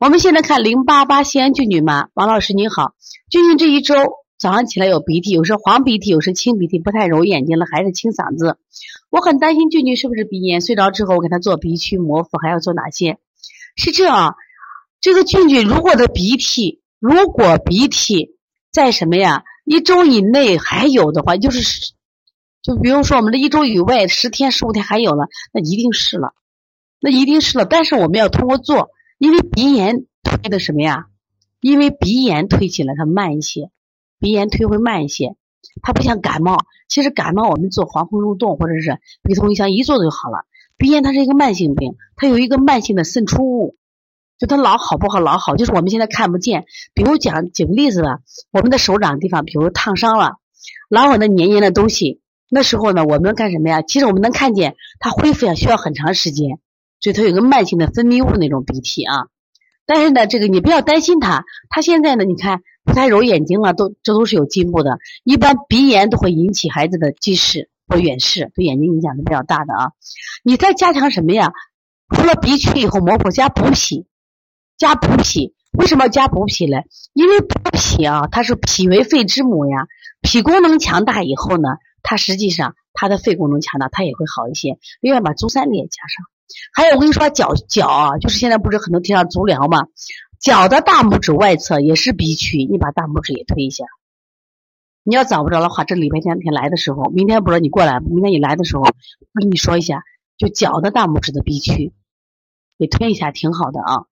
我们现在看零八八西安俊俊妈，王老师您好，俊俊这一周早上起来有鼻涕，有时黄鼻涕，有时清鼻涕，不太揉眼睛了，还是清嗓子。我很担心俊俊是不是鼻炎，睡着之后我给他做鼻区膜腹，还要做哪些？是这样，这个俊俊如果的鼻涕，如果鼻涕在什么呀？一周以内还有的话，就是就比如说我们的一周以外，十天十五天还有了，那一定是了，那一定是了。但是我们要通过做。因为鼻炎推的什么呀？因为鼻炎推起来它慢一些，鼻炎推会慢一些，它不像感冒。其实感冒我们做黄昏入洞或者是鼻通一香一做就好了。鼻炎它是一个慢性病，它有一个慢性的渗出物，就它老好不好老好，就是我们现在看不见。比如讲举个例子吧，我们的手掌地方，比如烫伤了，老有那黏黏的东西，那时候呢，我们干什么呀？其实我们能看见它恢复呀，需要很长时间。所以它有个慢性的分泌物那种鼻涕啊，但是呢，这个你不要担心它，它现在呢，你看不太揉眼睛了，都这都是有进步的。一般鼻炎都会引起孩子的近视或远视，对眼睛影响是比较大的啊。你再加强什么呀？除了鼻区以后，膜腹加补脾，加补脾。为什么要加补脾呢？因为补脾啊，它是脾为肺之母呀，脾功能强大以后呢，它实际上它的肺功能强大，它也会好一些。另外把足三里也加上。还有我跟你说，脚脚啊，就是现在不是很多提倡足疗嘛？脚的大拇指外侧也是鼻区，你把大拇指也推一下。你要找不着的话，这礼拜天天来的时候，明天不知道你过来，明天你来的时候，我跟你说一下，就脚的大拇指的鼻区，你推一下挺好的啊。